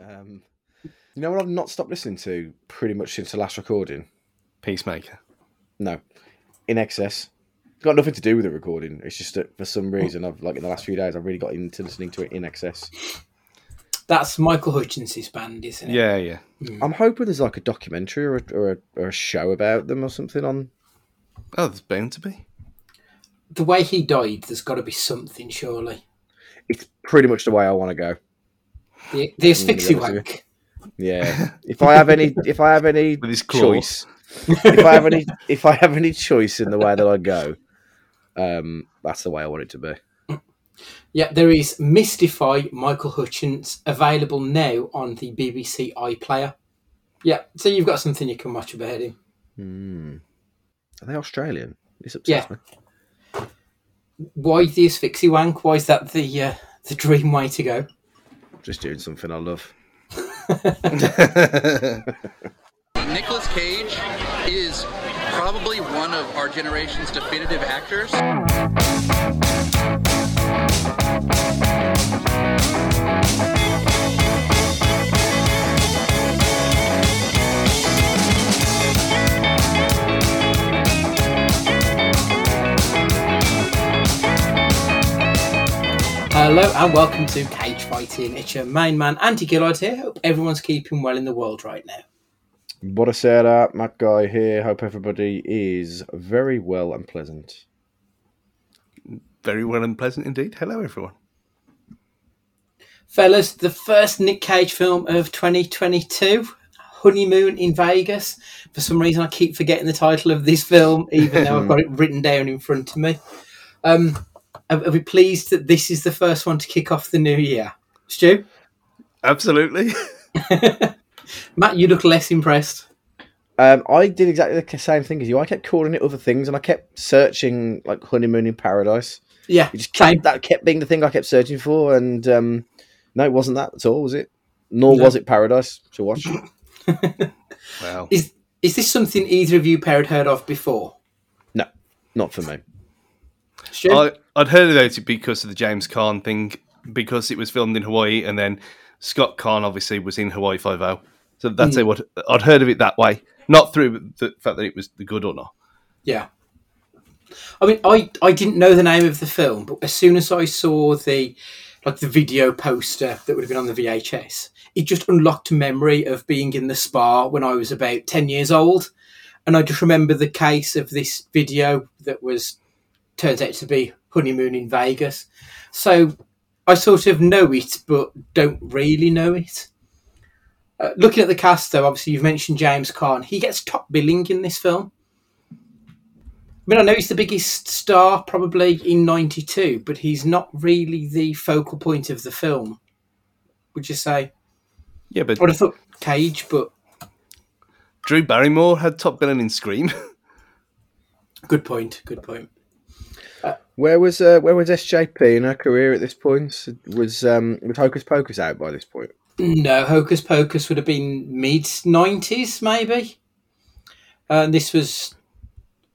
Um, you know what I've not stopped listening to pretty much since the last recording? Peacemaker. No, INXS. It's got nothing to do with the recording. It's just that for some reason, I've like in the last few days, I've really got into listening to it in excess. That's Michael Hutchence' band, isn't it? Yeah, yeah. I'm hoping there's like a documentary or a, or a, or a show about them or something on. Oh, there's bound to be. The way he died, there's got to be something, surely. It's pretty much the way I want to go. The, the asphyxie Mm, yeah, wank. Yeah. if I have any, if I have any With claw. choice, if I have any, if I have any choice in the way that I go, um, that's the way I want it to be. Yeah, there is Mystify Michael Hutchence available now on the BBC iPlayer. Yeah, so you've got something you can watch about him. Hmm. Are they Australian? This upsets Yeah. me. Why the asphyxie wank? Why is that the uh, the dream way to go? Just doing something I love. Nicolas Cage is probably one of our generation's definitive actors. Hello and welcome to Cage Fighting. It's your main man Andy Gillard here. Hope everyone's keeping well in the world right now. What I said, uh, Matt Guy here. Hope everybody is very well and pleasant. Very well and pleasant indeed. Hello, everyone. Fellas, the first Nick Cage film of 2022, Honeymoon in Vegas. For some reason, I keep forgetting the title of this film, even though I've got it written down in front of me. Um, are, are we pleased that this is the first one to kick off the new year? Stu? Absolutely. Matt, you look less impressed. Um, I did exactly the same thing as you. I kept calling it other things, and I kept searching like honeymoon in paradise. Yeah, It just same. kept, that kept being the thing I kept searching for, and um, no, it wasn't that at all, was it? Nor No. was it paradise to watch. Wow. Is is this something either of you pair had heard of before? no, not for me. I, I'd heard about it because of the James Caan thing, because it was filmed in Hawaii, and then Scott Caan obviously was in Hawaii Five O. So that's hmm. what I'd heard of it that way, not through the fact that it was the good or not. Yeah. I mean, I, I didn't know the name of the film, but as soon as I saw the like the video poster that would have been on the VHS, it just unlocked a memory of being in the spa when I was about ten years old, and I just remember the case of this video that was turns out to be honeymoon in Vegas. So I sort of know it, but don't really know it. Uh, looking at the cast, though, obviously you've mentioned James Caan. He gets top billing in this film. I mean, I know he's the biggest star probably in '92, but he's not really the focal point of the film. Would you say? Yeah, but I would have thought Cage, but Drew Barrymore had top billing in Scream. good point. Good point. Where was uh, where was SJP in her career at this point? Was um, was Hocus Pocus out by this point? No, Hocus Pocus would have been mid '90s, maybe. Uh, and this was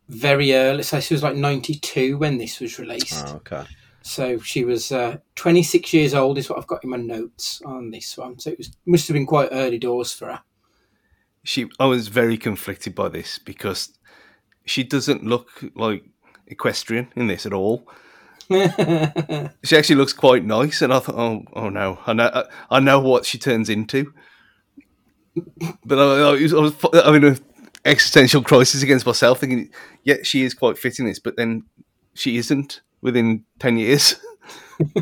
very early. So she was like '92 when this was released. Oh, okay. So she was uh, 26 years old, is what I've got in my notes on this one. So it was must have been quite early doors for her. She, I was very conflicted by this because she doesn't look like equestrian in this at all. She actually looks quite nice, and I thought, oh, oh no, I know, I know what she turns into. But I, I was, I was having an existential crisis against myself, thinking, yeah, she is quite fit in this, but then she isn't within ten years.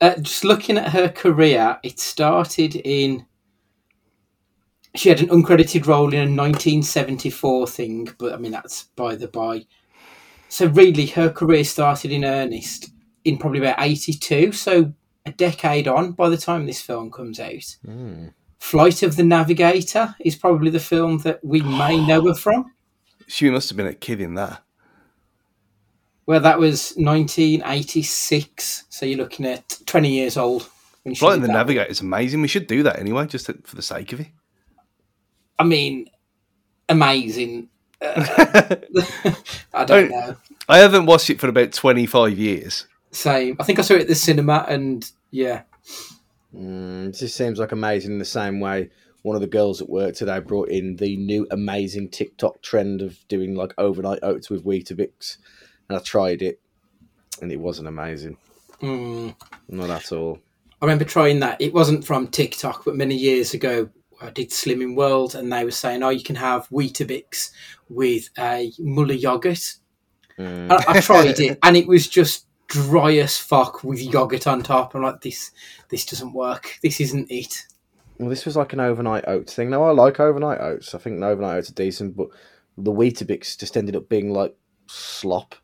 Uh, just looking at her career, it started in. She had an uncredited role in a 1974 thing, but I mean that's by the by. So really, her career started in earnest in probably about 82. So a decade on by the time this film comes out. Flight of the Navigator is probably the film that we may know her from. She must have been a kid in that. Well, that was 1986. So you're looking at 20 years old. When Flight of the. Navigator is amazing. We should do that anyway, just to, for the sake of it. I mean, amazing. Uh, I don't know. I haven't watched it for about twenty-five years. Same. I think I saw it at the cinema, and yeah, Mm, this just seems like amazing in the same way. One of the girls at work today brought in the new amazing TikTok trend of doing like overnight oats with Weetabix, and I tried it, and it wasn't amazing. Mm. Not at all. I remember trying that. It wasn't from TikTok, but many years ago, I did Slimming World, and they were saying, "Oh, you can have Weetabix with a Muller yogurt." Mm. I, I tried it, and it was just dry as fuck with yogurt on top. I'm like, this, this doesn't work. This isn't it. Well, this was like an overnight oats thing. Now I like overnight oats. I think overnight oats are decent, but the Weetabix just ended up being like slop.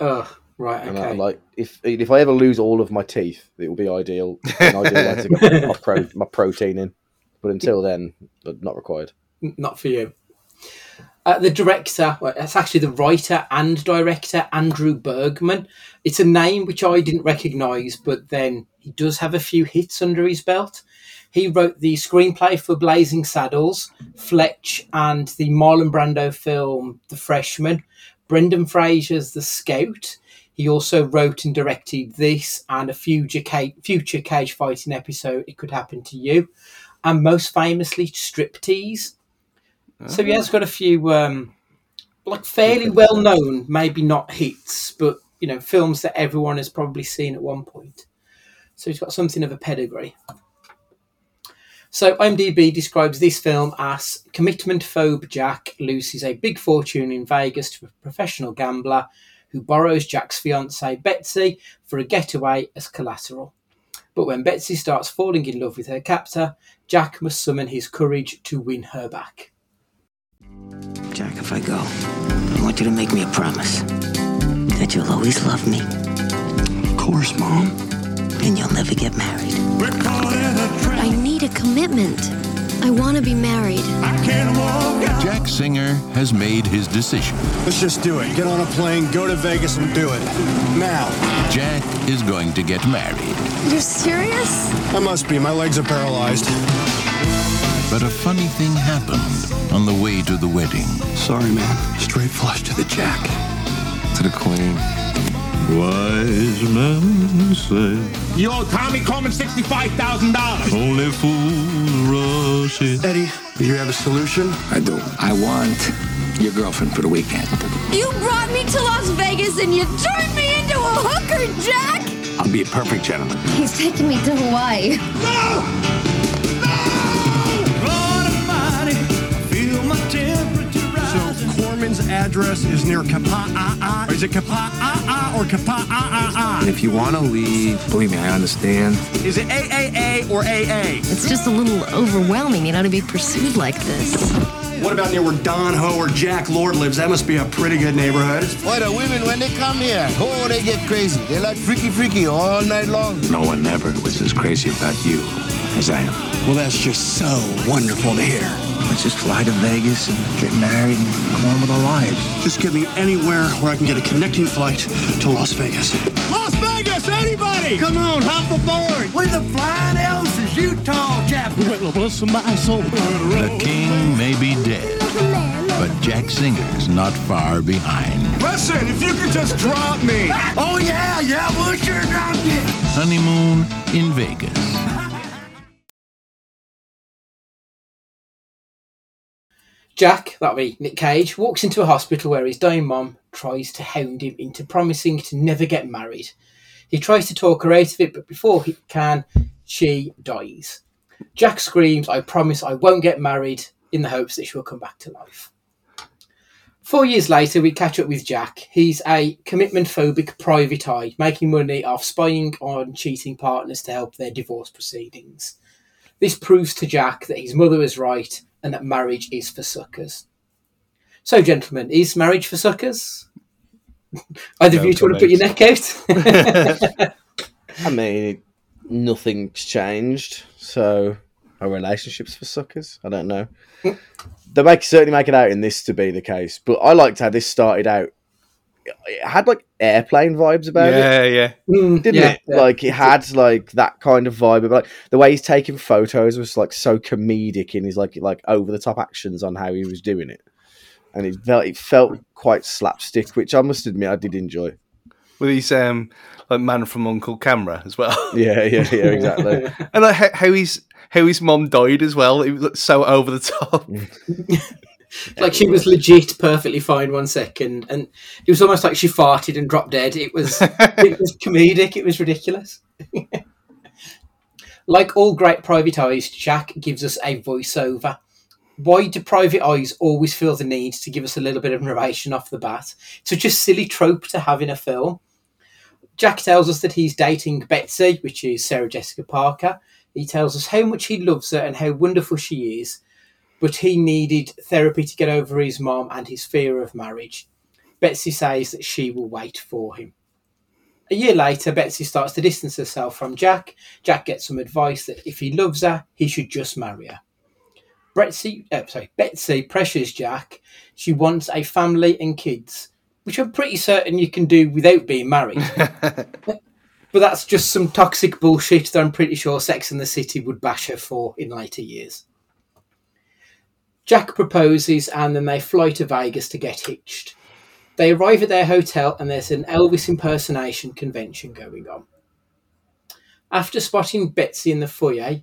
Ugh. Right. And I, like if if I ever lose all of my teeth, it will be ideal. And I do like to get my, pro, my protein in, but until then, not required. Not for you. Uh, the director, well, it's actually the writer and director, Andrew Bergman. It's a name which I didn't recognise, but then he does have a few hits under his belt. He wrote the screenplay for Blazing Saddles, Fletch, and the Marlon Brando film The Freshman, Brendan Fraser's The Scout. He also wrote and directed this and a future cage, future cage fighting episode, It Could Happen to You, and most famously, Striptease. So he has got a few, um, like fairly well known, maybe not hits, but you know, films that everyone has probably seen at one point. So he's got something of a pedigree. So IMDb describes this film as commitment phobe Jack loses a big fortune in Vegas to a professional gambler who borrows Jack's fiancee Betsy for a getaway as collateral. But when Betsy starts falling in love with her captor, Jack must summon his courage to win her back. Jack, if I go, I want you to make me a promise that you'll always love me Of course, Mom. and you'll never get married. I need a commitment. I want to be married. Jack Singer has made his decision. Let's just do it. Get on a plane, go to Vegas, and do it. Now. Jack is going to get married. You're serious? I must be. My legs are paralyzed. But a funny thing happened on the way to the wedding. Sorry, man. Straight flush to the jack. To the queen. Wise men say You owe Tommy Korman $65,000. only fools rush in. Eddie, do you have a solution? I do. I want your girlfriend for the weekend. You brought me to Las Vegas and you turned me into a hooker, Jack! I'll be a perfect gentleman. He's taking me to Hawaii. So Korman's address is near Kapa'a. Is it Kapa'a or Kapa'a? And if you want to leave, believe me, I understand. Is it AAA or AA? It's just a little overwhelming, you know, to be pursued like this. What about near where Don Ho or Jack Lord lives? That must be a pretty good neighborhood. Why the women when they come here, oh they get crazy. They like freaky freaky all night long. No one ever was as crazy about you as I am. Well, that's just so wonderful to hear. Let's just fly to Vegas and get married and go on with our lives. Just get me anywhere where I can get a connecting flight to Las Vegas. Las Vegas, anybody! Come on, hop aboard! With the flying Elvis, Utah chap. The king may be dead, but Jack Singer's not far behind. Listen, if you could just drop me. Ah! Oh yeah, yeah, we'll sure drop you. Honeymoon in Vegas. Jack, that'll be Nick Cage, walks into a hospital where his dying mom tries to hound him into promising to never get married. He tries to talk her out of it, but before he can, she dies. Jack screams, I promise I won't get married, in the hopes that she will come back to life. Four years later, we catch up with Jack. He's a commitment phobic private eye, making money off spying on cheating partners to help their divorce proceedings. This proves to Jack that his mother was right and that marriage is for suckers. So, gentlemen, is marriage for suckers? Either of you two want to put your neck out? I mean, nothing's changed, so our relationships for suckers. I don't know. Hmm. they make certainly make it out in this to be the case, but I liked how this started out. It had like airplane vibes about it. Yeah, yeah. Mm, didn't yeah, it? yeah. Like it had like that kind of vibe. But like the way he's taking photos was like so comedic in his like like over the top actions on how he was doing it, and it felt it felt quite slapstick, which I must admit I did enjoy. with his um like man from Uncle camera as well. Yeah, yeah, yeah, exactly. and like how, how his how his mom died as well. It was so over the top. like she was legit perfectly fine one second, and it was almost like she farted and dropped dead. It was it was comedic. It was ridiculous. like all great private eyes, Jack gives us a voiceover. Why do private eyes always feel the need to give us a little bit of narration off the bat? It's such a silly trope to have in a film. Jack tells us that he's dating Betsy, which is Sarah Jessica Parker. He tells us how much he loves her and how wonderful she is, but he needed therapy to get over his mom and his fear of marriage. Betsy says that she will wait for him. A year later, Betsy starts to distance herself from Jack. Jack gets some advice that if he loves her, he should just marry her. Betsy, uh, sorry, Betsy pressures Jack. She wants a family and kids, which I'm pretty certain you can do without being married. but that's just some toxic bullshit that I'm pretty sure Sex and the City would bash her for in later years. Jack proposes and then they fly to Vegas to get hitched. They arrive at their hotel and there's an Elvis impersonation convention going on. After spotting Betsy in the foyer,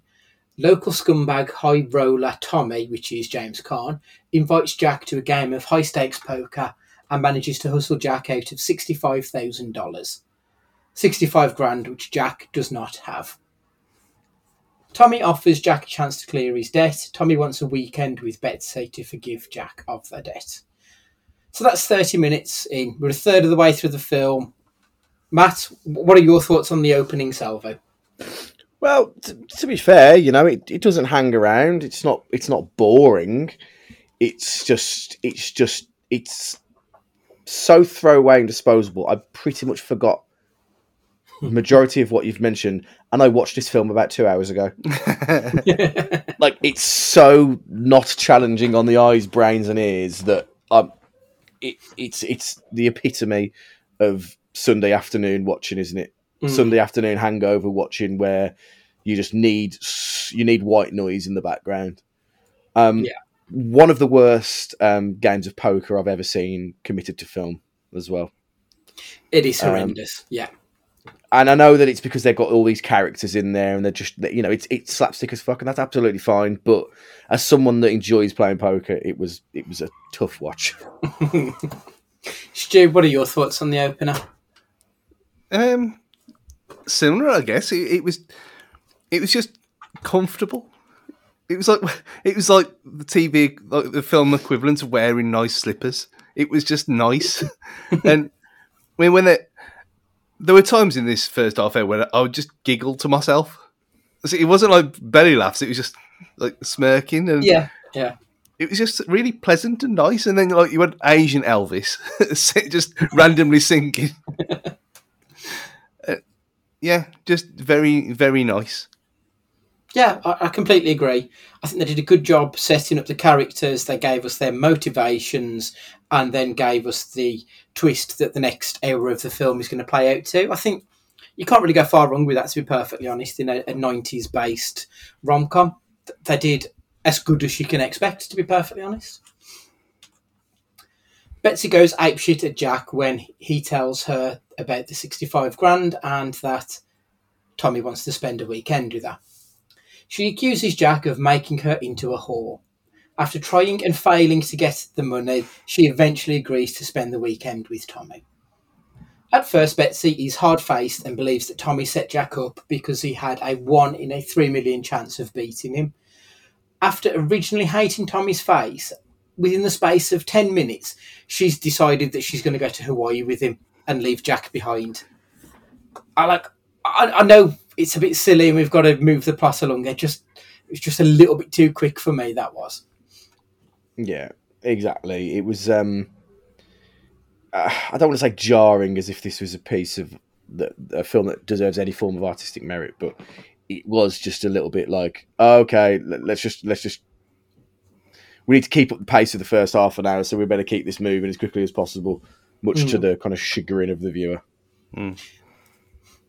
local scumbag high roller Tommy, which is James Caan, invites Jack to a game of high stakes poker and manages to hustle Jack out of $65,000. 65 grand, which Jack does not have. Tommy offers Jack a chance to clear his debt. Tommy wants a weekend with Betsy to forgive Jack of the debt. So that's 30 minutes in. We're a third of the way through the film. Matt, what are your thoughts on the opening salvo? Well, t- to be fair, you know, it, it doesn't hang around. It's not it's not boring. It's just it's just it's so throwaway and disposable. I pretty much forgot majority of what you've mentioned, and I watched this film about two hours ago. like it's so not challenging on the eyes, brains, and ears that um, it, it's it's the epitome of Sunday afternoon watching, isn't it? Mm. Sunday afternoon hangover watching, where you just need you need white noise in the background. Um, Yeah. One of the worst um, games of poker I've ever seen committed to film as well. It is Um, horrendous. yeah. And I know that it's because they've got all these characters in there, and they're just you know it's it's slapstick as fuck, and that's absolutely fine. But as someone that enjoys playing poker, it was it was a tough watch. Stu, what are your thoughts on the opener? Um, similar, I guess. It, it was, it was just comfortable. It was like it was like the TV, like the film equivalent of wearing nice slippers. It was just nice, and I mean when it, there were times in this first half hour where I would just giggle to myself. So It wasn't like belly laughs; it was just like smirking, and Yeah, yeah. it was just really pleasant and nice. And then like you had Asian Elvis just randomly singing. Uh, yeah, just very very nice. Yeah, I, I completely agree. I think they did a good job setting up the characters. They gave us their motivations and then gave us the twist that the next era of the film is going to play out to. I think you can't really go far wrong with that, to be perfectly honest, in a, a 90s based rom com. They did as good as you can expect, to be perfectly honest. Betsy goes apeshit at Jack when he tells her about the 65 grand and that Tommy wants to spend a weekend with her. She accuses Jack of making her into a whore. After trying and failing to get the money, she eventually agrees to spend the weekend with Tommy. At first, Betsy is hard faced and believes that Tommy set Jack up because he had a 1 in a 3 million chance of beating him. After originally hating Tommy's face, within the space of 10 minutes, she's decided that she's going to go to Hawaii with him and leave Jack behind. I like. I, I know it's a bit silly and we've got to move the plot along. It just it was just a little bit too quick for me. That was. Yeah, exactly. It was. um uh, I don't want to say jarring, as if this was a piece of the, a film that deserves any form of artistic merit, but it was just a little bit like, oh, okay, let- let's just let's just. We need to keep up the pace of the first half an hour, so we better keep this moving as quickly as possible, much to Mm. the kind of chagrin of the viewer.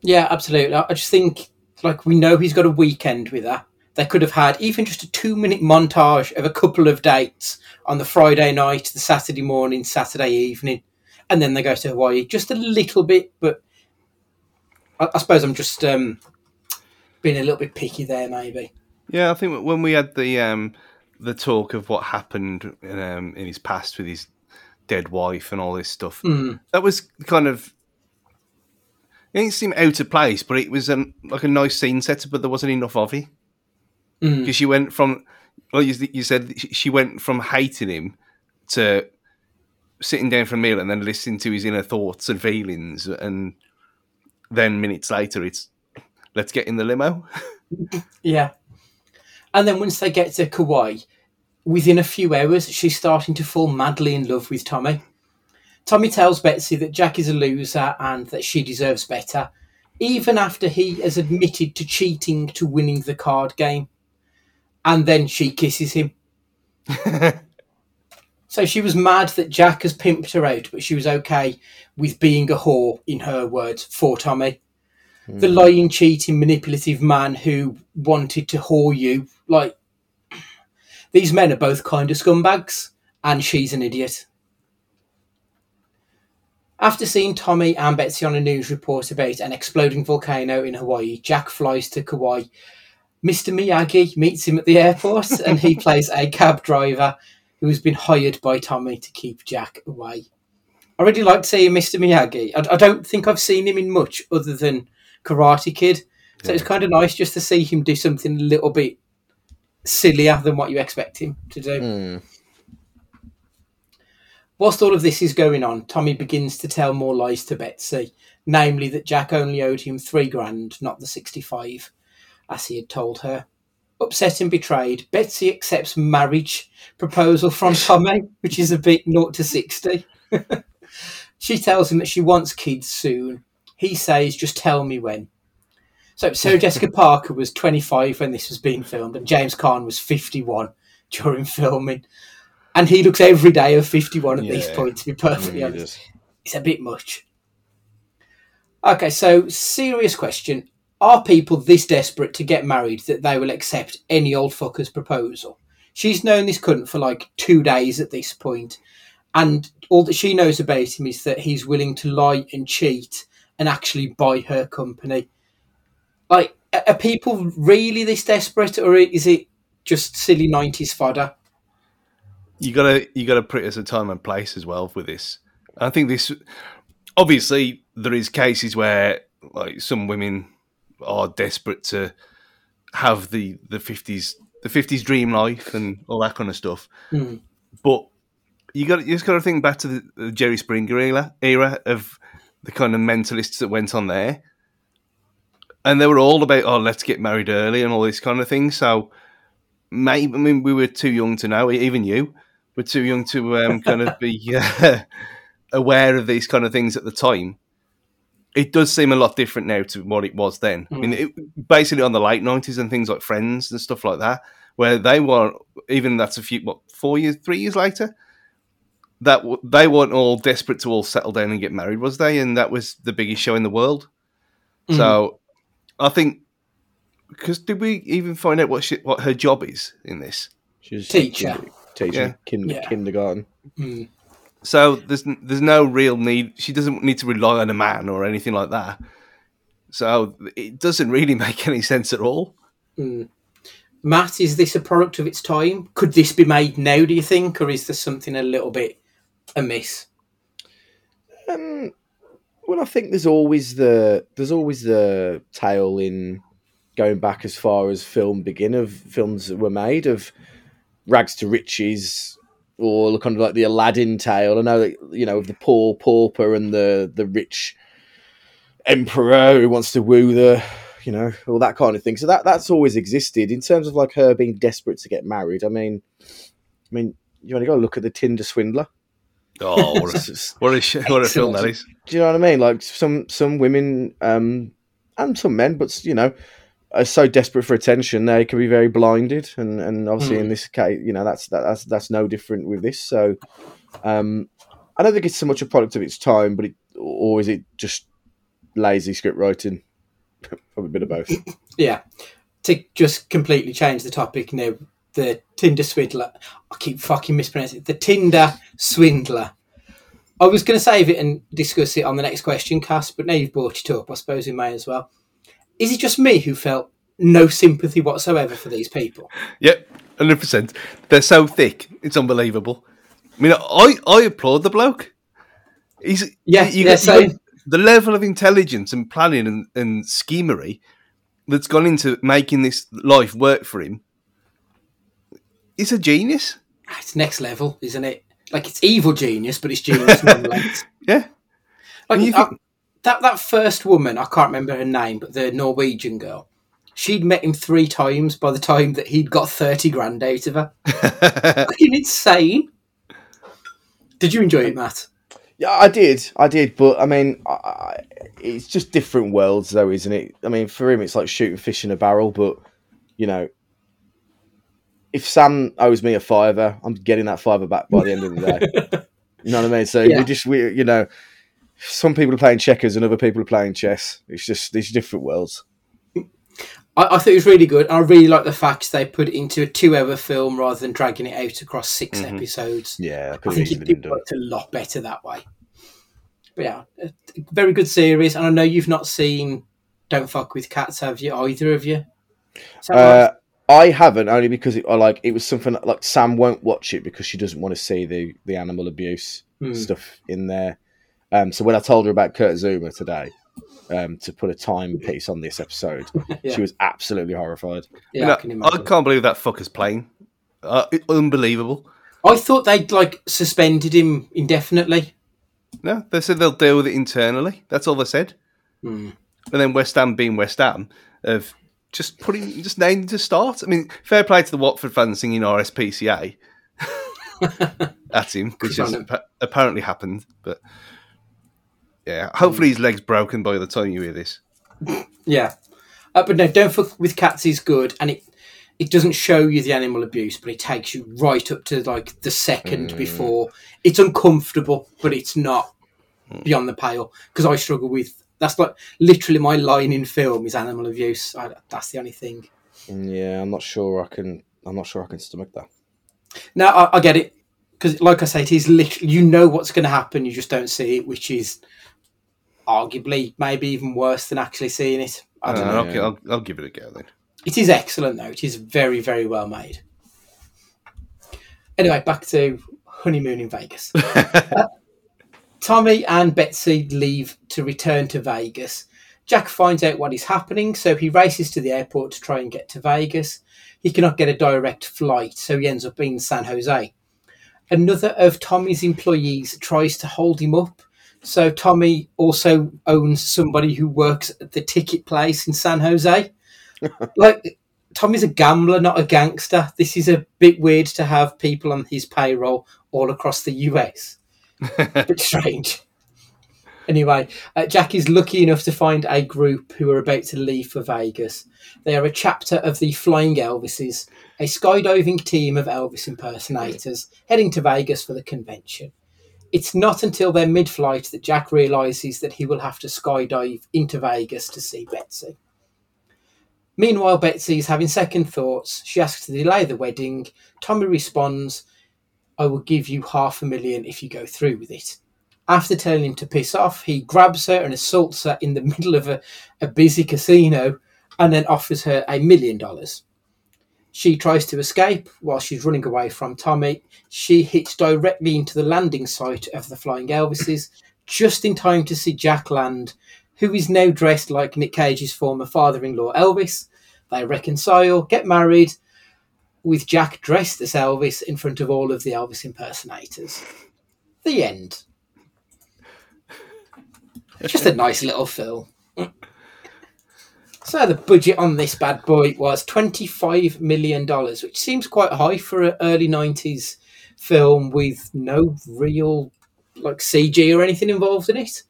Yeah, absolutely. I I just think like we know he's got a weekend with her. They could have had even just a two minute montage of a couple of dates on the Friday night, the Saturday morning, Saturday evening, and then they go to Hawaii just a little bit, but I, I suppose I'm just um, being a little bit picky there, maybe. Yeah, I think when we had the um, the talk of what happened in, um, in his past with his dead wife and all this stuff, Mm. that was kind of it didn't seem out of place, but it was um, like a nice scene setter, but there wasn't enough of it Mm. because she went from, well, you, you said she- she went from hating him to sitting down for a meal and then listening to his inner thoughts and feelings, and then minutes later, it's let's get in the limo. Yeah. And then once they get to Kauai, within a few hours, she's starting to fall madly in love with Tommy. Tommy tells Betsy that Jack is a loser and that she deserves better, even after he has admitted to cheating to winning the card game. And then she kisses him. so she was mad that Jack has pimped her out, but she was okay with being a whore, in her words, for Tommy the hmm. lying, cheating, manipulative man who wanted to whore you. Like, these men are both kind of scumbags, and she's an idiot. After seeing Tommy and Betsy on a news report about an exploding volcano in Hawaii, Jack flies to Kauai. Mr. Miyagi meets him at the airport, and he plays a cab driver who has been hired by Tommy to keep Jack away. I really liked seeing Mr. Miyagi. I, I don't think I've seen him in much other than Karate Kid. So it's kind of nice just to see him do something a little bit sillier than what you expect him to do. Hmm. Whilst all of this is going on, Tommy begins to tell more lies to Betsy, namely that Jack only owed him three grand, not the 65, as he had told her. Upset and betrayed, Betsy accepts marriage proposal from Tommy, which is a bit 0 to 60. she tells him that she wants kids soon. He says, just tell me when. So Sarah Jessica Parker was 25 when this was being filmed, and James Caan was 51 during filming. And he looks every day of 51 at this Yeah. point, to be perfectly honest. It's a bit much. Okay, so serious question. Are people this desperate to get married that they will accept any old fucker's proposal? She's known this cunt for like two days at this point, and all that she knows about him is that he's willing to lie and cheat and actually buy her company. Like, are people really this desperate, or is it just silly 90s fodder? you gotta you gotta put it as a time and place as well with this. I think this obviously there is cases where like some women are desperate to have the the fifties the fifties dream life and all that kind of stuff. Mm. But you got you just got to think back to the, the Jerry Springer era, era of the kind of mentalists that went on there, and they were all about oh let's get married early and all this kind of thing. So maybe I mean we were too young to know. Even you were too young to um, kind of be uh, aware of these kind of things at the time. It does seem a lot different now to what it was then. I mean, it, basically on the late nineties and things like Friends and stuff like that, where they were even that's a few what four years, three years later. That w- they weren't all desperate to all settle down and get married, was they? And that was the biggest show in the world. So, I think because did we even find out what she, what her job is in this? She's Teacher. teaching Yeah. kin- Yeah. kindergarten. Mm. So there's there's no real need. She doesn't need to rely on a man or anything like that. So it doesn't really make any sense at all. Mm. Matt, is this a product of its time? Could this be made now, do you think, or is there something a little bit amiss? Um, well, I think there's always the there's always the tale in going back as far as film begin of films that were made of rags to riches or kind of like the Aladdin tale. I know that you know of the poor pauper and the the rich emperor who wants to woo the you know all that kind of thing. So that that's always existed in terms of like her being desperate to get married. I mean, I mean you only got to look at the Tinder swindler. Oh, what a, what a, what a film that is. Do you know what I mean? Like some some women um, and some men, but you know, are so desperate for attention they can be very blinded, and and obviously in Hmm. this case, you know, that's that, that's that's no different with this. So, um, I don't think it's so much a product of its time, but it or is it just lazy script writing? Probably a bit of both. Yeah. To just completely change the topic now, the Tinder swindler. I keep fucking mispronouncing it. The Tinder swindler. I was going to save it and discuss it on the next question, Cass, but now you've brought it up, I suppose we may as well. Is it just me who felt no sympathy whatsoever for these people? Yep, hundred percent. They're so thick, it's unbelievable. I mean, I I applaud the bloke. He's Yeah, you yeah, you got the level of intelligence and planning and, and schemery that's gone into making this life work for him. He's a genius. It's next level, isn't it? Like it's evil genius, but it's genius nonetheless. Yeah. Like And you uh, that that first woman, I can't remember her name, but the Norwegian girl. She'd met him three times by the time that he'd got thirty grand out of her. Fucking insane. Did you enjoy it, Matt? Yeah, I did, I did, but I mean, I, it's just different worlds, though, isn't it? I mean, for him, it's like shooting fish in a barrel, but you know, if Sam owes me a fiver, I'm getting that fiver back by the end of the day. you know what I mean? So Yeah. we just, we, you know, some people are playing checkers and other people are playing chess. It's just these different worlds. I, I thought it was really good. I really like the fact they put it into a two-hour film rather than dragging it out across 6 Mhm. episodes. Yeah, I I think it, it worked a lot better that way. But yeah, a very good series. And I know you've not seen Don't Fuck with Cats, have you? Either of you? Is that right? Uh, I haven't only because it, I like it was something that, like Sam won't watch it because she doesn't want to see the the animal abuse Hmm. stuff in there. Um, so when I told her about Kurt Zouma today, um, to put a timepiece on this episode, Yeah. she was absolutely horrified. Yeah, You know, I can I can't believe that fucker's playing. Uh, unbelievable. I thought they'd like suspended him indefinitely. No, they said they'll deal with it internally. That's all they said. Hmm. And then West Ham being West Ham of just putting just named to start. I mean, fair play to the Watford fans singing RSPCA at him, which has them. apparently happened. But yeah, hopefully his leg's broken by the time you hear this. Yeah. Uh, but no, Don't Fuck with Cats is good. And it, it doesn't show you the animal abuse, but it takes you right up to like the second Mm. before. It's uncomfortable, but it's not beyond the pale. Because I struggle with that's like literally my line in film is animal abuse. I, that's the only thing. Yeah, I'm not sure I can. I'm not sure I can stomach that. No, I, I get it because, like I say, it is literally you know what's going to happen, you just don't see it, which is arguably maybe even worse than actually seeing it. I don't Uh, know. okay, I'll, I'll give it a go then. It is excellent though. It is very, very well made. Anyway, back to honeymoon in Vegas. Uh, Tommy and Betsy leave to return to Vegas. Jack finds out what is happening, so he races to the airport to try and get to Vegas. He cannot get a direct flight, so he ends up in San Jose. Another of Tommy's employees tries to hold him up. So Tommy also owns somebody who works at the ticket place in San Jose. like Tommy's a gambler, not a gangster. This is a bit weird to have people on his payroll all across the US. bit strange. Anyway, uh, Jack is lucky enough to find a group who are about to leave for Vegas. They are a chapter of the Flying Elvises, a skydiving team of Elvis impersonators heading to Vegas for the convention. It's not until their mid flight that Jack realizes that he will have to skydive into Vegas to see Betsy. Meanwhile, Betsy is having second thoughts. She asks to delay the wedding. Tommy responds, I will give you half a million if you go through with it. After telling him to piss off, he grabs her and assaults her in the middle of a, a busy casino and then offers her a million dollars. She tries to escape while she's running away from Tommy. She hits directly into the landing site of the Flying Elvises just in time to see Jack land, who is now dressed like Nick Cage's former father in law Elvis. They reconcile, get married, with Jack dressed as Elvis in front of all of the Elvis impersonators. The end. Just a nice little film. So the budget on this bad boy was twenty-five million dollars, which seems quite high for an early nineties film with no real like CG or anything involved in it.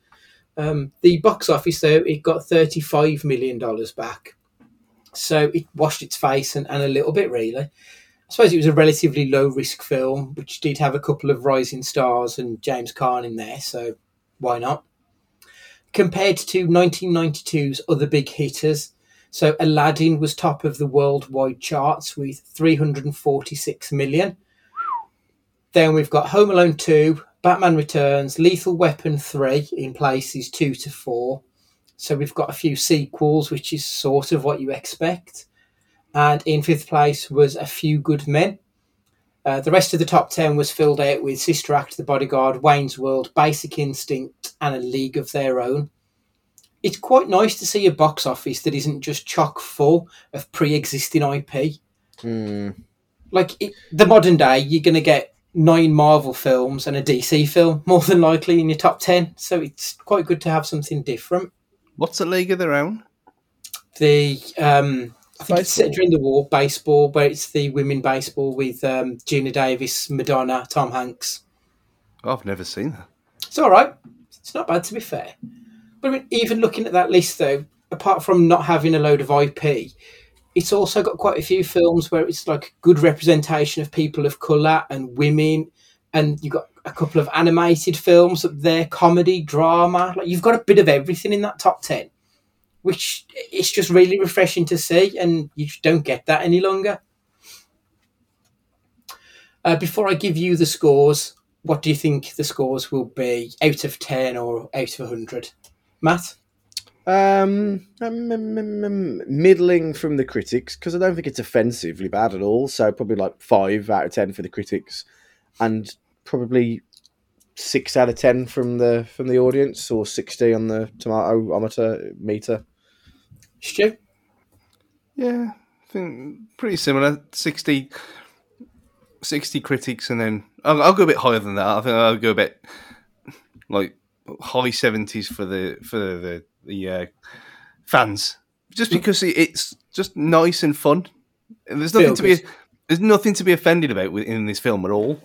Um, the box office though, it got thirty-five million dollars back, so it washed its face and, and a little bit really. I suppose it was a relatively low risk film, which did have a couple of rising stars and James Caan in there, so why not? Compared to 1992's other big hitters, so Aladdin was top of the worldwide charts with 346 million. Then we've got Home Alone 2, Batman Returns, Lethal Weapon 3 in places 2 to 4. So we've got a few sequels, which is sort of what you expect. And in fifth place was A Few Good Men. Uh, the rest of the top 10 was filled out with Sister Act, The Bodyguard, Wayne's World, Basic Instinct, and A League of Their Own. It's quite nice to see a box office that isn't just chock full of pre existing IP. Mm. Like it, the modern day, you're going to get nine Marvel films and a DC film, more than likely, in your top 10. So it's quite good to have something different. What's a League of Their Own? The um, I think it's set during the war, baseball, where it's the women baseball with um, Geena Davis, Madonna, Tom Hanks. I've never seen that. It's all right. It's not bad to be fair. But even looking at that list though, apart from not having a load of IP, it's also got quite a few films where it's like good representation of people of color and women, and you've got a couple of animated films that they're comedy, drama. Like you've got a bit of everything in that top ten which it's just really refreshing to see, and you don't get that any longer. Uh, before I give you the scores, what do you think the scores will be out of 10 or out of 100? Matt? Um, um, um, um, middling from the critics because I don't think it's offensively bad at all. So probably like five out of ten for the critics, and probably six out of ten from the from the audience, or sixty on the tomato meter. Stu? Yeah, I think pretty similar. 60, 60 critics, and then I'll, I'll, go a bit higher than that. I think I'll go a bit like high seventies for the for the the uh, fans, just because it's just nice and fun. And there's nothing Feel to be there's nothing to be offended about in this film at all.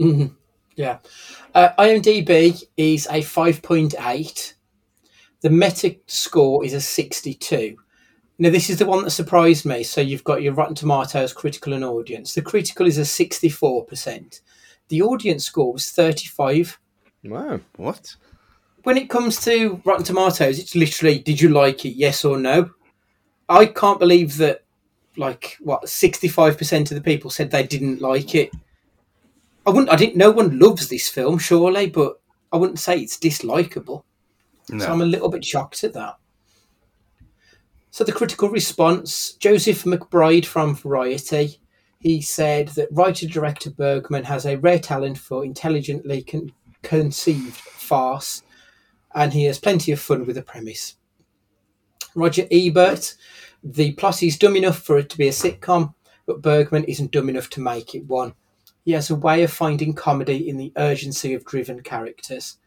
Mm-hmm. Yeah, uh, IMDb is a five point eight the Meta score is a 62. Now, this is the one that surprised me. So you've got your Rotten Tomatoes critical and audience. The critical is a 64%. The audience score was 35. Wow, what? When it comes to Rotten Tomatoes, it's literally, did you like it, yes or no? I can't believe that, like, what, 65% of the people said they didn't like it. I wouldn't, I didn't, no one loves this film, surely, but I wouldn't say it's dislikable. No. So I'm a little bit shocked at that. So the critical response, Joseph McBride from Variety, he said that writer-director Bergman has a rare talent for intelligently con- conceived farce, and he has plenty of fun with the premise. Roger Ebert, the plot is dumb enough for it to be a sitcom, but Bergman isn't dumb enough to make it one. He has a way of finding comedy in the urgency of driven characters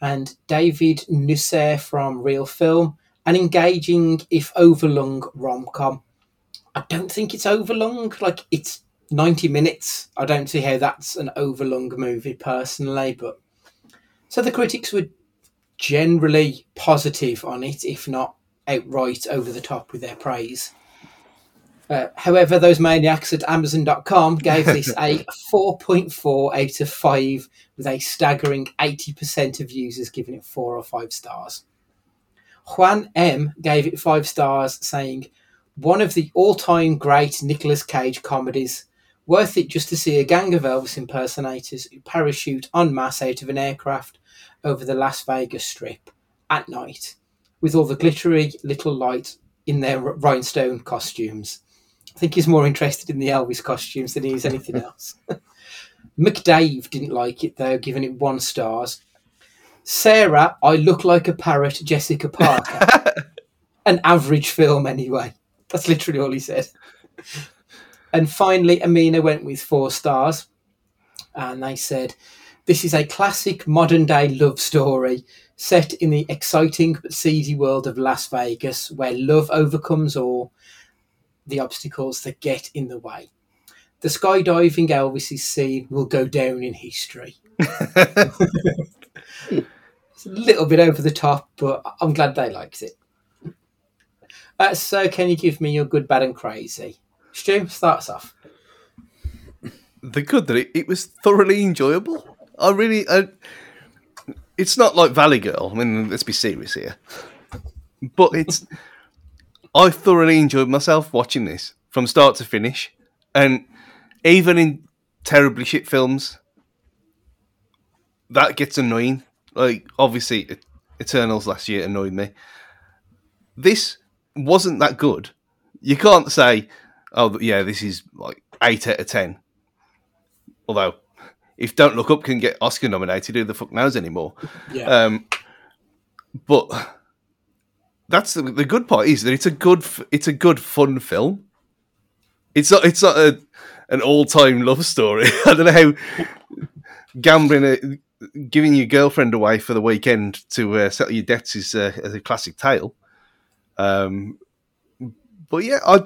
and David Nusair from Real Film, an engaging, if overlong, rom com. I don't think it's overlong. Like it's ninety minutes. I don't see how that's an overlong movie personally, but so the critics were generally positive on it, if not outright over the top with their praise. Uh, however, those maniacs at Amazon.com gave this a 4.4 out of 5, with a staggering 80% of users giving it 4 or 5 stars. Juan M gave it 5 stars, saying, One of the all time great Nicolas Cage comedies. Worth it just to see a gang of Elvis impersonators who parachute en masse out of an aircraft over the Las Vegas Strip at night, with all the glittery little lights in their rhinestone costumes. I think he's more interested in the Elvis costumes than he is anything else. McDave didn't like it though, giving it one stars. Sarah, I look like a parrot, Jessica Parker. An average film anyway. That's literally all he said. And finally, Amina went with four stars. And they said, This is a classic modern day love story set in the exciting but seedy world of Las Vegas, where love overcomes all the obstacles that get in the way. The skydiving Elvis scene will go down in history. it's a little bit over the top, but I'm glad they liked it. Uh, so, can you give me your good, bad, and crazy? Stu, starts off. The good that it, it was thoroughly enjoyable. I really, I, it's not like Valley Girl. I mean, let's be serious here, but it's I thoroughly enjoyed myself watching this from start to finish, and even in terribly shit films, that gets annoying. Like obviously, Eternals last year annoyed me. This wasn't that good. You can't say, "Oh, yeah, this is like eight out of 10. Although, if Don't Look Up can get Oscar nominated, who the fuck knows anymore? Yeah. Um, but that's the, the good part is that it's a good it's a good fun film. It's not it's not a an all time love story. I don't know how gambling, uh, giving your girlfriend away for the weekend to uh, settle your debts is, uh, is a classic tale. Um, but yeah, I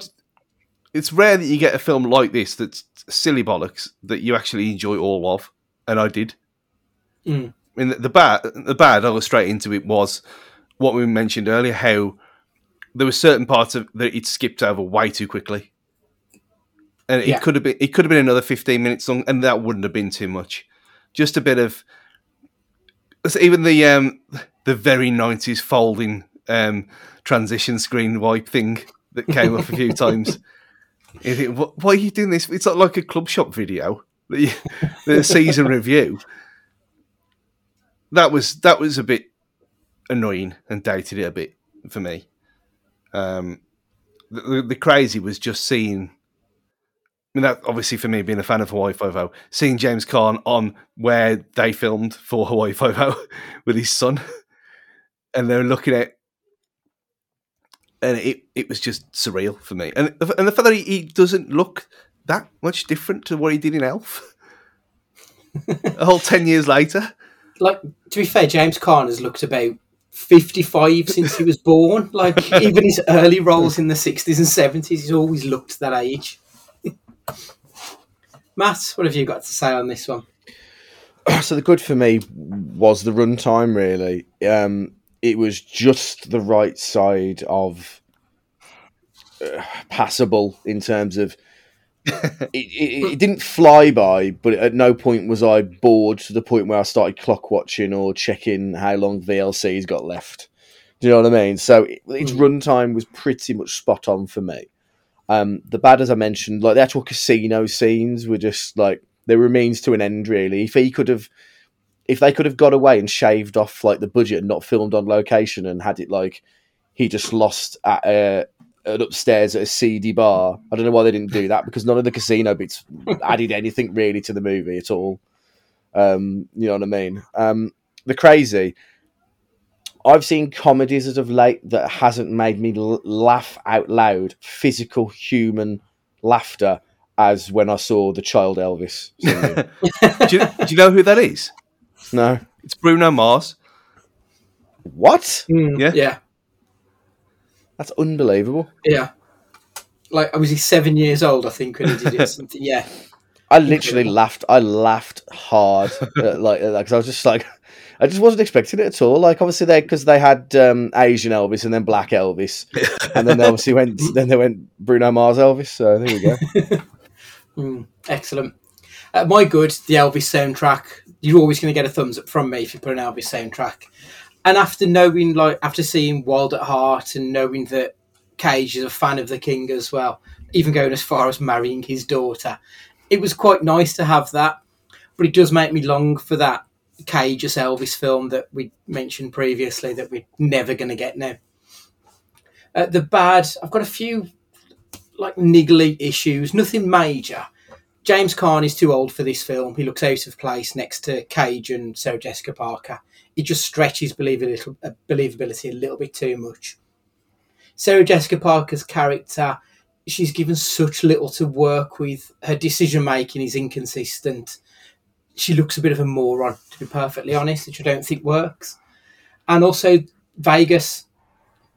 it's rare that you get a film like this that's silly bollocks that you actually enjoy all of, and I did. Mm. I mean, the, the bad, the bad. I'll go straight into it. Was what we mentioned earlier. How there were certain parts of that it skipped over way too quickly, and it Yeah. could have been it could have been another fifteen minutes long, and that wouldn't have been too much. Just a bit of even the um the very nineties folding um transition screen wipe thing that came up a few times. You think, "Wh- why are you doing this? It's not like a club shop video, the season review. That was that was a bit annoying and dated it a bit for me. Um, the, the, the crazy was just seeing. I mean, that obviously for me being a fan of Hawaii Five O, seeing James Caan on where they filmed for Hawaii Five O with his son, and they're looking at and it, it was just surreal for me. And the- and the fact that he, he doesn't look that much different to what he did in Elf, a whole ten years later. Like to be fair, James Caan has looked about fifty-five since he was born. Like even his early roles in the sixties and seventies, he's always looked that age. Matt, what have you got to say on this one? so the good for me was the runtime. Really, um, it was just the right side of uh, passable in terms of. it, it, it didn't fly by, but at no point was I bored to the point where I started clock watching or checking how long VLC's got left. Do you know what I mean? So it, its runtime was pretty much spot on for me. Um, the bad, as I mentioned, like the actual casino scenes were just like they were a means to an end. Really, if he could have, if they could have got away and shaved off like the budget and not filmed on location and had it like he just lost at a, an upstairs at a seedy bar. I don't know why they didn't do that because none of the casino bits added anything really to the movie at all. Um, you know what I mean? Um, the crazy. I've seen comedies as of late that hasn't made me l- laugh out loud, physical human laughter, as when I saw the child Elvis. do, you, do you know who that is? No, It's Bruno Mars. what? Yeah. Yeah, That's unbelievable. yeah. Like I was he seven years old, I think, when he did it. Something, yeah. I literally laughed. I laughed hard, at, like because I was just like, I just wasn't expecting it at all. Like obviously they because they had um, Asian Elvis and then Black Elvis, and then they obviously went then they went Bruno Mars Elvis. So there you go. Mm, excellent. Uh, my good, the Elvis soundtrack. You're always going to get a thumbs up from me if you put an Elvis soundtrack. And after knowing, like, after seeing Wild at Heart and knowing that Cage is a fan of the King as well, even going as far as marrying his daughter, it was quite nice to have that. But it does make me long for that Cage as Elvis film that we mentioned previously that we're never going to get now. Uh, the bad, I've got a few like niggly issues, nothing major. James Caan is too old for this film. He looks out of place next to Cage and Sarah Jessica Parker. It just stretches uh, believability a little bit too much. Sarah Jessica Parker's character, she's given such little to work with. Her decision making is inconsistent. She looks a bit of a moron, to be perfectly honest, which I don't think works. And also, Vegas.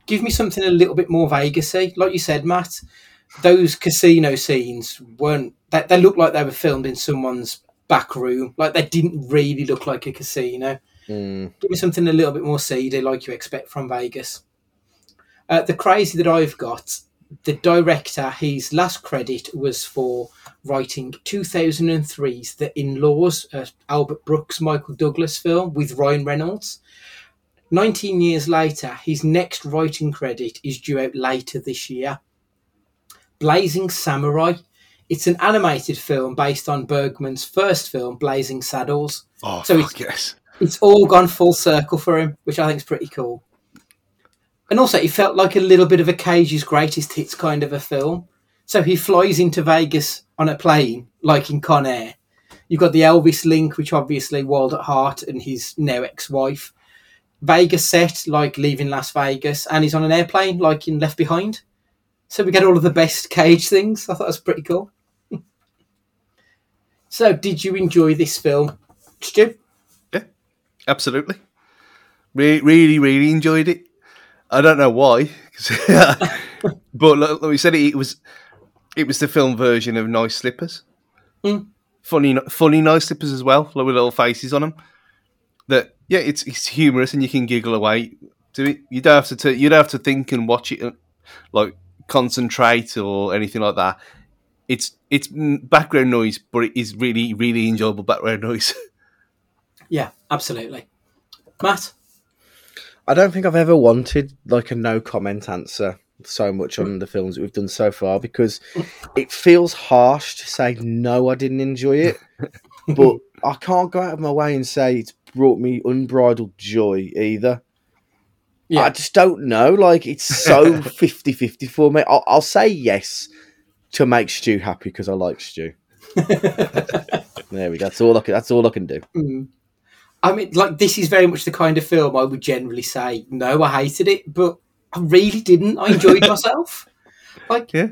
Give me something a little bit more Vegasy. Like you said, Matt, those casino scenes weren't they, they looked like they were filmed in someone's back room. Like they didn't really look like a casino. Mm. give me something a little bit more seedy like you expect from vegas. Uh, the crazy that i've got the director his last credit was for writing 2003's the in-laws uh, albert brooks michael douglas film with ryan reynolds. 19 years later his next writing credit is due out later this year Blazing Samurai. It's an animated film based on Bergman's first film, Blazing Saddles. Oh, So it's- yes. it's all gone full circle for him, which I think is pretty cool. And also, it felt like a little bit of a Cage's greatest hits kind of a film. So he flies into Vegas on a plane, like in Con Air. You've got the Elvis link, which obviously Wild at Heart and his now ex-wife. Vegas set, like leaving Las Vegas, and he's on an airplane, like in Left Behind. So we get all of the best Cage things. I thought that was pretty cool. so, did you enjoy this film, Stu? Yeah, absolutely. Really, really, really enjoyed it. I don't know why, but like we said, it was it was the film version of Nice Slippers. Mm. Funny, funny Nice Slippers as well, with little faces on them. That yeah, it's it's humorous and you can giggle away to it. You don't have to t- you don't have to think and watch it like concentrate or anything like that. It's it's background noise, but it is really really enjoyable background noise. yeah, absolutely. Matt, I don't think I've ever wanted like a no comment answer so much on the films that we've done so far because it feels harsh to say no, I didn't enjoy it, but I can't go out of my way and say it's brought me unbridled joy either. Yeah. I just don't know. Like it's so 50-50 for me. I'll, I'll say yes to make Stu happy because I like Stu. there we go. That's all I can. That's all I can do. Mm. I mean, like this is very much the kind of film I would generally say no, I hated it, but I really didn't. I enjoyed myself. Like, yeah.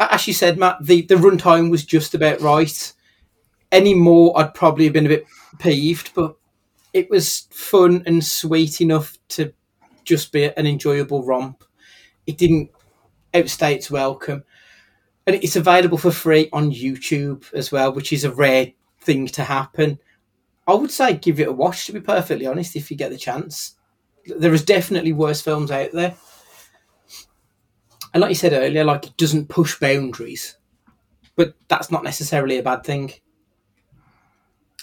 as you said, Matt, the the runtime was just about right. Any more, I'd probably have been a bit peeved, but it was fun and sweet enough to just be an enjoyable romp. It didn't outstay its welcome. And it's available for free on YouTube as well, which is a rare thing to happen. I would say give it a watch, to be perfectly honest, if you get the chance. There is definitely worse films out there. And like you said earlier, like it doesn't push boundaries, but that's not necessarily a bad thing.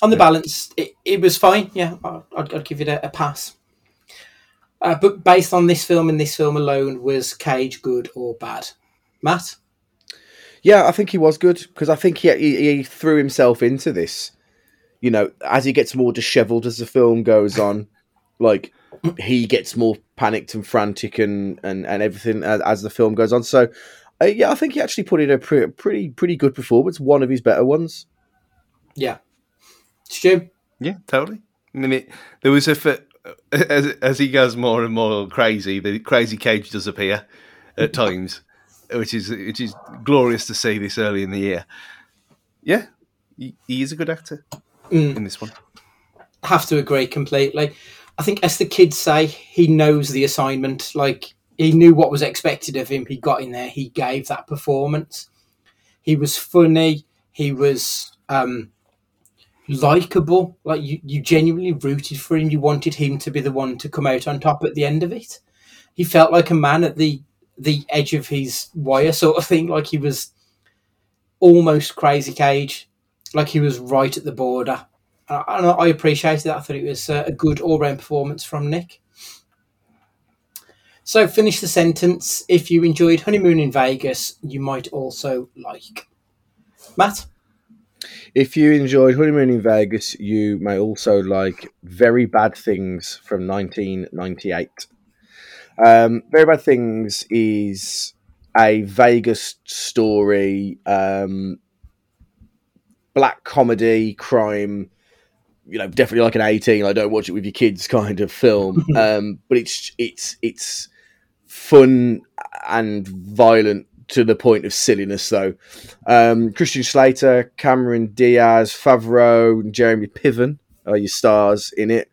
On the balance, it, it was fine. Yeah, I'd, I'd give it a, a pass. Uh, but based on this film and this film alone, was Cage good or bad? Matt? Yeah, I think he was good because I think he, he, he threw himself into this. You know, as he gets more dishevelled as the film goes on, like he gets more panicked and frantic and and, and everything as, as the film goes on. So, uh, yeah, I think he actually put in a pre- pretty pretty good performance, one of his better ones. Yeah, Stu. Yeah, totally. I mean, it, there was a as as he goes more and more crazy, the crazy cage does appear at times, which is which is glorious to see this early in the year. Yeah, he, he is a good actor mm. in this one. Have to agree completely. I think, as the kids say, he knows the assignment. Like he knew what was expected of him. He got in there. He gave that performance. He was funny. He was um, likable. Like you, you genuinely rooted for him. You wanted him to be the one to come out on top at the end of it. He felt like a man at the the edge of his wire, sort of thing. Like he was almost crazy cage. Like he was right at the border. I, I appreciated that. I thought it was uh, a good all round performance from Nick. So, finish the sentence. If you enjoyed Honeymoon in Vegas, you might also like. Matt? If you enjoyed Honeymoon in Vegas, you may also like Very Bad Things from 1998. Um, Very Bad Things is a Vegas story, um, black comedy, crime. You know, definitely like an 18. I don't watch it with your kids kind of film. um, but it's it's it's fun and violent to the point of silliness, though. Um, Christian Slater, Cameron Diaz, Favreau, and Jeremy Piven are your stars in it.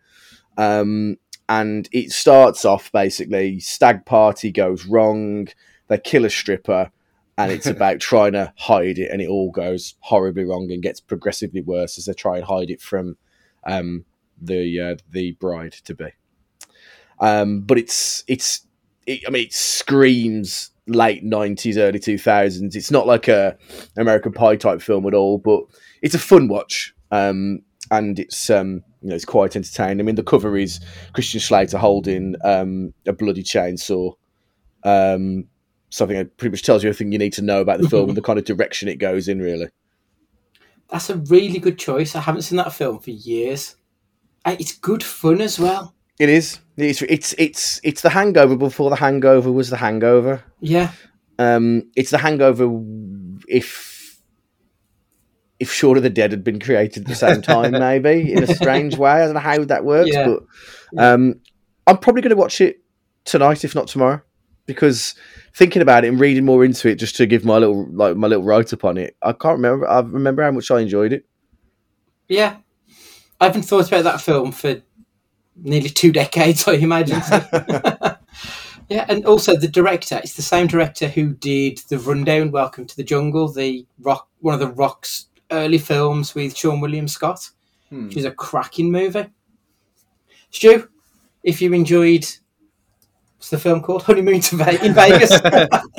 Um, and it starts off basically stag party goes wrong, they kill a stripper, and it's about trying to hide it, and it all goes horribly wrong and gets progressively worse as they try and hide it from um, the uh, the bride to be. Um, but it's it's it, I mean it screams late nineties, early two thousands. It's not like a American Pie type film at all, but it's a fun watch. Um, and it's um, you know it's quite entertaining. I mean, the cover is Christian Slater holding um, a bloody chainsaw. Um, something that pretty much tells you everything you need to know about the film and the kind of direction it goes in. Really, that's a really good choice. I haven't seen that film for years. Uh, It's good fun as well. It is. It's it's it's it's the Hangover before the Hangover was the Hangover. Yeah. Um, it's the Hangover if if Shaun of the Dead had been created at the same time, maybe in a strange way. I don't know how that works, Yeah. but um, I'm probably going to watch it tonight, if not tomorrow, because thinking about it and reading more into it, just to give my little like my little write up on it, I can't remember. I remember how much I enjoyed it. Yeah. I haven't thought about that film for nearly two decades, I imagine. yeah, and also the director, it's the same director who did The Rundown, Welcome to the Jungle, the rock one of the Rock's early films with Seann William Scott, Hmm. which is a cracking movie. Stu, if you enjoyed what's the film called? Honeymoon to Ve- in Vegas.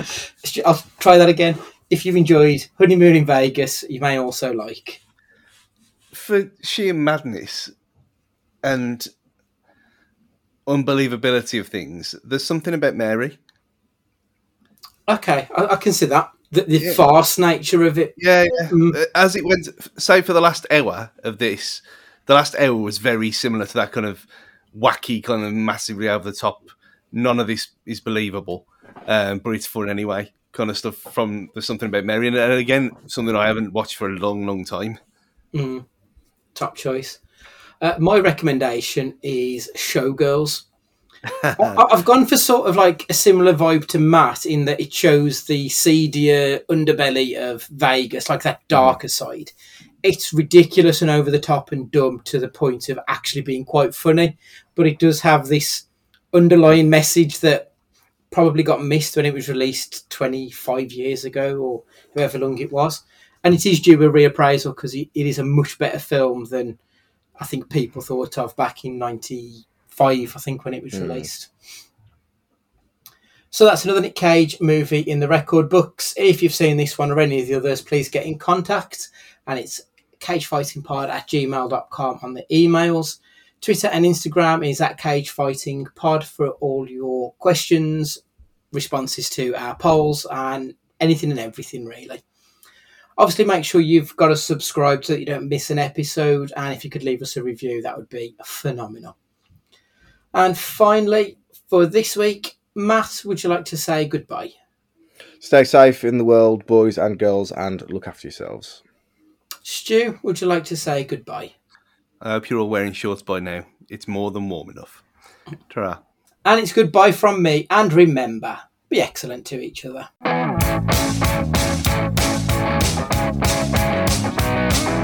Stu, I'll try that again. If you enjoyed Honeymoon in Vegas, you may also like For sheer madness and unbelievability of things, there's something about Mary. Okay, I, I can see that. The, the Yeah. farce nature of it. Yeah, yeah. As it went, say for the last hour of this, the last hour was very similar to that kind of wacky, kind of massively over the top. None of this is believable, um, but it's fun anyway. Kind of stuff from there's something about Mary, and, and again, something I haven't watched for a long, long time. Mm, top choice. Uh, my recommendation is Showgirls. I, I've gone for sort of like a similar vibe to Matt in that it shows the seedier underbelly of Vegas, like that darker side. It's ridiculous and over the top and dumb to the point of actually being quite funny, but it does have this underlying message that probably got missed when it was released 25 years ago or however long it was. And it is due a reappraisal because it is a much better film than I think people thought of back in 95, I think, when it was Mm. released. So that's another Nick Cage movie in the record books. If you've seen this one or any of the others, please get in contact. And it's cagefightingpod at gmail.com on the emails. Twitter and Instagram is at cagefightingpod for all your questions, responses to our polls, and anything and everything, really. Obviously, make sure you've got us subscribed so that you don't miss an episode. And if you could leave us a review, that would be phenomenal. And finally, for this week, Matt, would you like to say goodbye? Stay safe in the world, boys and girls, and look after yourselves. Stu, would you like to say goodbye? I hope you're all wearing shorts by now. It's more than warm enough. Ta-ra. And it's goodbye from me. And remember, be excellent to each other. Thank